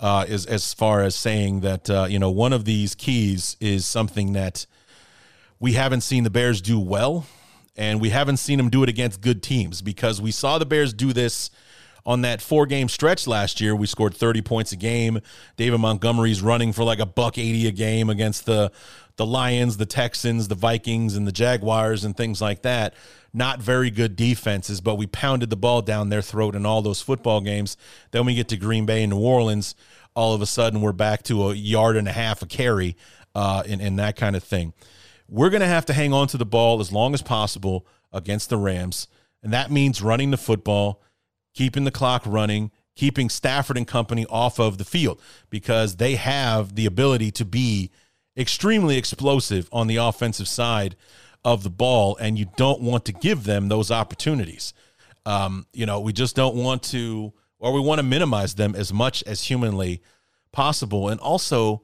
uh, is as far as saying that uh, you know one of these keys is something that we haven't seen the Bears do well, and we haven't seen them do it against good teams because we saw the Bears do this on that four game stretch last year. We scored 30 points a game. David Montgomery's running for like a buck 80 a game against the the Lions, the Texans, the Vikings, and the Jaguars, and things like that. Not very good defenses, but we pounded the ball down their throat in all those football games. Then we get to Green Bay and New Orleans. All of a sudden, we're back to a yard and a half a carry uh, and, and that kind of thing. We're going to have to hang on to the ball as long as possible against the Rams. And that means running the football, keeping the clock running, keeping Stafford and company off of the field because they have the ability to be extremely explosive on the offensive side of the ball, and you don't want to give them those opportunities. Um, you know, we just don't want to, or we want to minimize them as much as humanly possible. And also,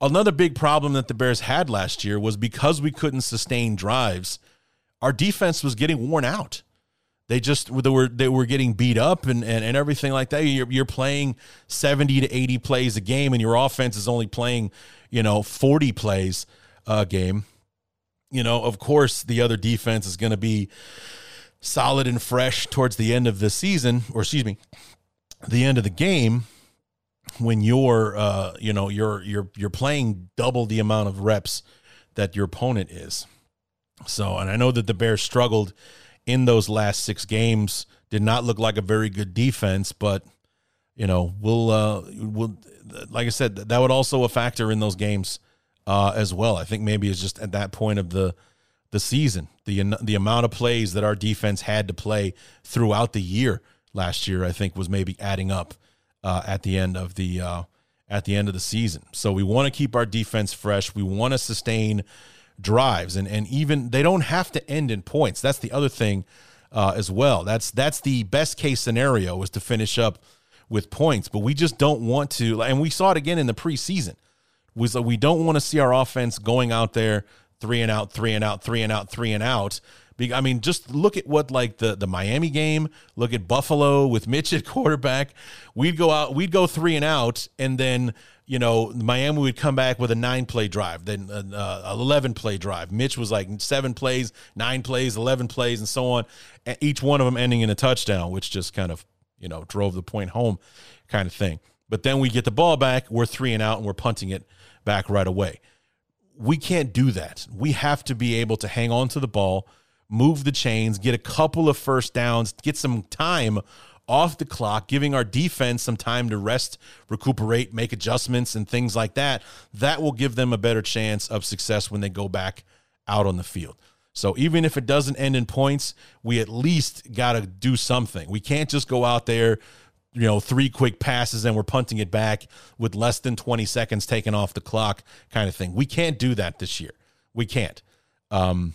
another big problem that the Bears had last year was because we couldn't sustain drives, our defense was getting worn out. They just they were they were getting beat up and, and, and everything like that. You're, you're playing 70 to 80 plays a game, and your offense is only playing, you know, 40 plays a game. You know, of course, the other defense is going to be solid and fresh towards the end of the season, or excuse me, the end of the game when you're uh, you know you're you're you're playing double the amount of reps that your opponent is. So, and I know that the Bears struggled in those last six games. Did not look like a very good defense, but you know, we'll uh, we'll like I said, that would also a factor in those games uh, as well. I think maybe it's just at that point of the the season, the the amount of plays that our defense had to play throughout the year last year, I think was maybe adding up uh, at the end of the uh, at the end of the season. So we want to keep our defense fresh. We want to sustain drives, and and even they don't have to end in points. That's the other thing uh, as well. That's that's the best case scenario is to finish up with points, but we just don't want to. And we saw it again in the preseason. Was that we don't want to see our offense going out there three and out, three and out, three and out, three and out. I mean, just look at what like the the Miami game. Look at Buffalo with Mitch at [laughs] quarterback. We'd go out, we'd go three and out, and then you know, Miami would come back with a nine play drive, then an uh, 11 play drive. Mitch was like seven plays, nine plays, 11 plays, and so on. Each one of them ending in a touchdown, which just kind of, you know, drove the point home kind of thing. But then we get the ball back, we're three and out, and we're punting it back right away. We can't do that. We have to be able to hang on to the ball, move the chains, get a couple of first downs, get some time off the clock, giving our defense some time to rest, recuperate, make adjustments, and things like that, that will give them a better chance of success when they go back out on the field. So even if it doesn't end in points, we at least got to do something. We can't just go out there, you know, three quick passes and we're punting it back with less than 20 seconds taken off the clock kind of thing. We can't do that this year. We can't. Um,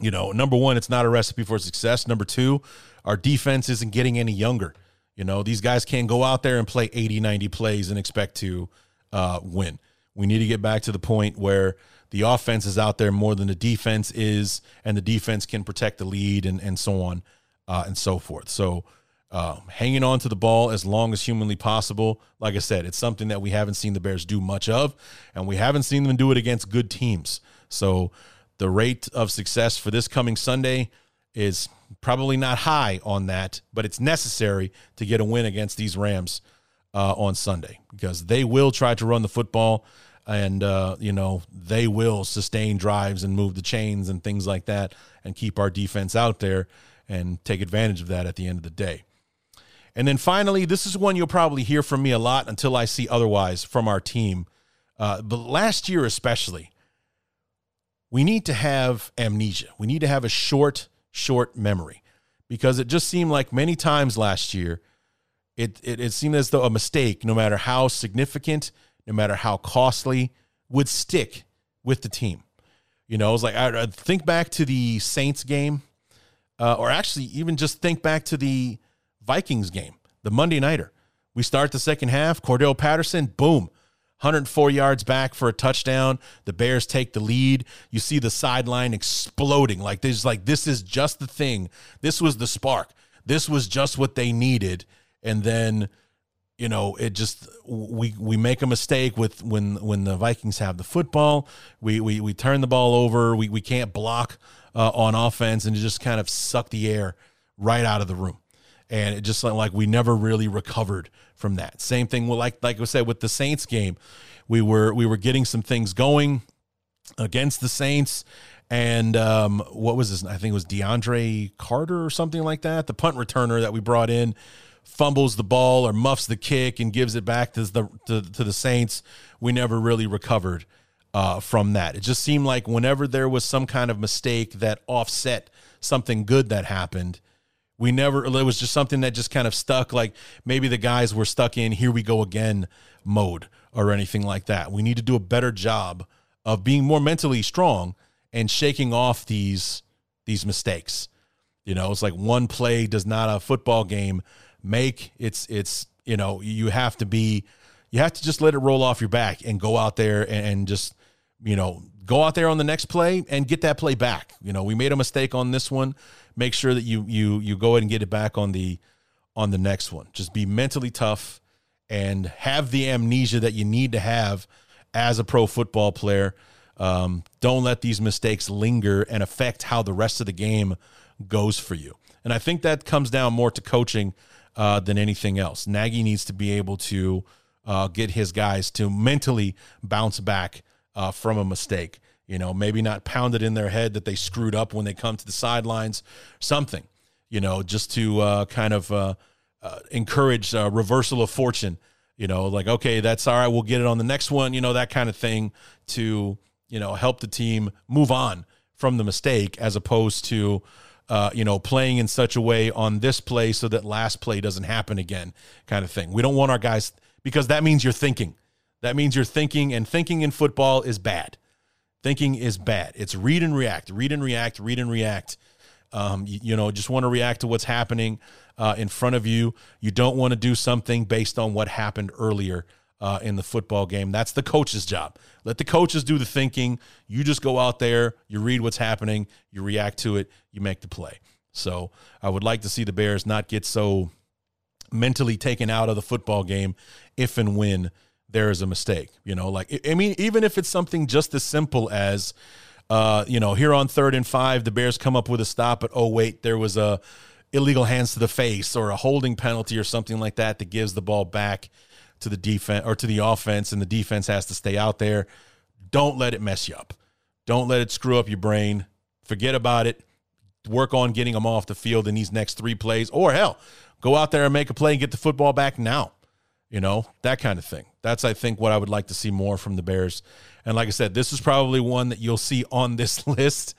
you know, number one, it's not a recipe for success. Number two, our defense isn't getting any younger. You know, these guys can't go out there and play 80, 90 plays and expect to uh, win. We need to get back to the point where the offense is out there more than the defense is, and the defense can protect the lead and, and so on uh, and so forth. So, uh, hanging on to the ball as long as humanly possible. Like I said, it's something that we haven't seen the Bears do much of, and we haven't seen them do it against good teams. So, the rate of success for this coming Sunday is probably not high on that, but it's necessary to get a win against these Rams uh, on Sunday because they will try to run the football and uh, you know they will sustain drives and move the chains and things like that and keep our defense out there and take advantage of that at the end of the day. And then finally, this is one you'll probably hear from me a lot until I see otherwise from our team. Uh, but last year, especially, we need to have amnesia. We need to have a short short memory because it just seemed like many times last year, it, it, it seemed as though a mistake, no matter how significant, no matter how costly, would stick with the team. You know, it was like I, I think back to the Saints game, uh, or actually even just think back to the Vikings game, the Monday nighter. We start the second half. Cordarrelle Patterson, boom, 104 yards back for a touchdown. The Bears take the lead. You see the sideline exploding. Like this, like this is just the thing. This was the spark. This was just what they needed. And then, you know, it just we we make a mistake with when when the Vikings have the football. We we we turn the ball over. We we can't block uh, on offense, and just kind of suck the air right out of the room and it just like we never really recovered from that. Same thing with like like I said with the Saints game, we were we were getting some things going against the Saints. And um, what was this? I think it was DeAndre Carter or something like that. The punt returner that we brought in fumbles the ball or muffs the kick and gives it back to the to, to the Saints. We never really recovered uh, from that. It just seemed like whenever there was some kind of mistake that offset something good that happened, we never, it was just something that just kind of stuck. Like maybe the guys were stuck in here we go again mode or anything like that. We need to do a better job of being more mentally strong and shaking off these these mistakes. You know, it's like one play does not a football game make. It's it's you know you have to be you have to just let it roll off your back and go out there and, and just you know go out there on the next play and get that play back. You know, we made a mistake on this one make sure that you you you go ahead and get it back on the on the next one. Just be mentally tough and have the amnesia that you need to have as a pro football player. Um, don't let these mistakes linger and affect how the rest of the game goes for you. And I think that comes down more to coaching uh, than anything else. Nagy needs to be able to uh, get his guys to mentally bounce back uh, from a mistake you know, maybe not pound it in their head that they screwed up when they come to the sidelines, something, you know, just to uh, kind of uh, uh, encourage a reversal of fortune, you know, like, okay, that's all right, we'll get it on the next one, you know, that kind of thing to, you know, help the team move on from the mistake as opposed to, uh, you know, playing in such a way on this play so that last play doesn't happen again, kind of thing. We don't want our guys because that means you're thinking. That means you're thinking, and thinking in football is bad. Thinking is bad. It's read and react, read and react, read and react. Um, you, you, know, just want to react to what's happening uh, in front of you. You don't want to do something based on what happened earlier uh, in the football game. That's the coach's job. Let the coaches do the thinking. You just go out there, you read what's happening, you react to it, you make the play. So I would like to see the Bears not get so mentally taken out of the football game if and when there is a mistake. You know, like I mean, even if it's something just as simple as, uh, you know, here on third and five, the Bears come up with a stop, but oh wait, there was a illegal hands to the face or a holding penalty or something like that that gives the ball back to the defense or to the offense, and the defense has to stay out there. Don't let it mess you up. Don't let it screw up your brain. Forget about it. Work on getting them off the field in these next three plays, or hell, go out there and make a play and get the football back now you know, that kind of thing. That's, I think, what I would like to see more from the Bears. And like I said, this is probably one that you'll see on this [laughs] list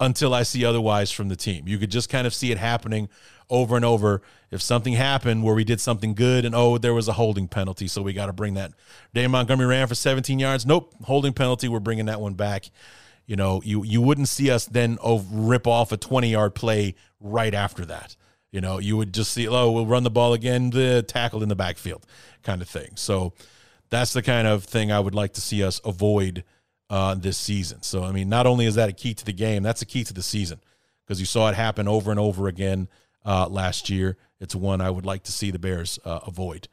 until I see otherwise from the team. You could just kind of see it happening over and over. If something happened where we did something good and oh, there was a holding penalty, so we got to bring that. Dave Montgomery ran for 17 yards. Nope, holding penalty. We're bringing that one back. You know, you you wouldn't see us then oh, rip off a 20 yard play right after that. You know, you would just see, oh, we'll run the ball again, the tackled in the backfield kind of thing. So that's the kind of thing I would like to see us avoid uh, this season. So, I mean, not only is that a key to the game, that's a key to the season because you saw it happen over and over again uh, last year. It's one I would like to see the Bears uh, avoid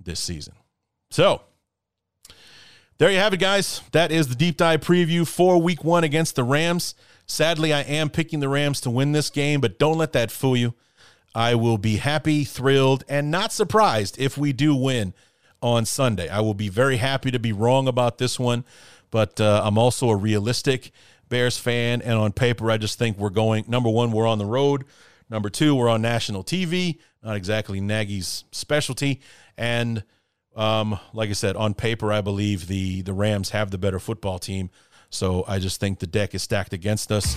this season. So, there you have it, guys. That is the deep dive preview for week one against the Rams. Sadly, I am picking the Rams to win this game, but don't let that fool you. I will be happy, thrilled, and not surprised if we do win on Sunday. I will be very happy to be wrong about this one, but uh, I'm also a realistic Bears fan. And on paper, I just think we're going number one, we're on the road. Number two, we're on national TV, not exactly Nagy's specialty. And um, like I said, on paper, I believe the the Rams have the better football team. So I just think the deck is stacked against us.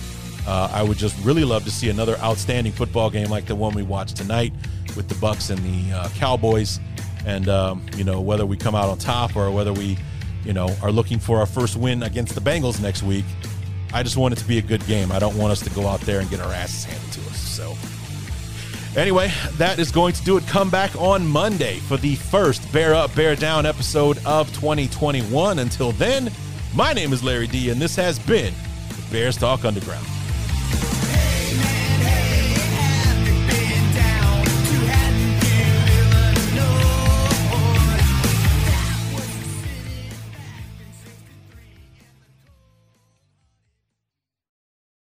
Uh, I would just really love to see another outstanding football game like the one we watched tonight with the Bucs and the uh, Cowboys. And um, you know whether we come out on top or whether we, you know, are looking for our first win against the Bengals next week. I just want it to be a good game. I don't want us to go out there and get our asses handed to us. So, Anyway, that is going to do it. Come back on Monday for the first Bear Up, Bear Down episode of 2021. Until then, my name is Larry D, and this has been Bears Talk Underground. Amen.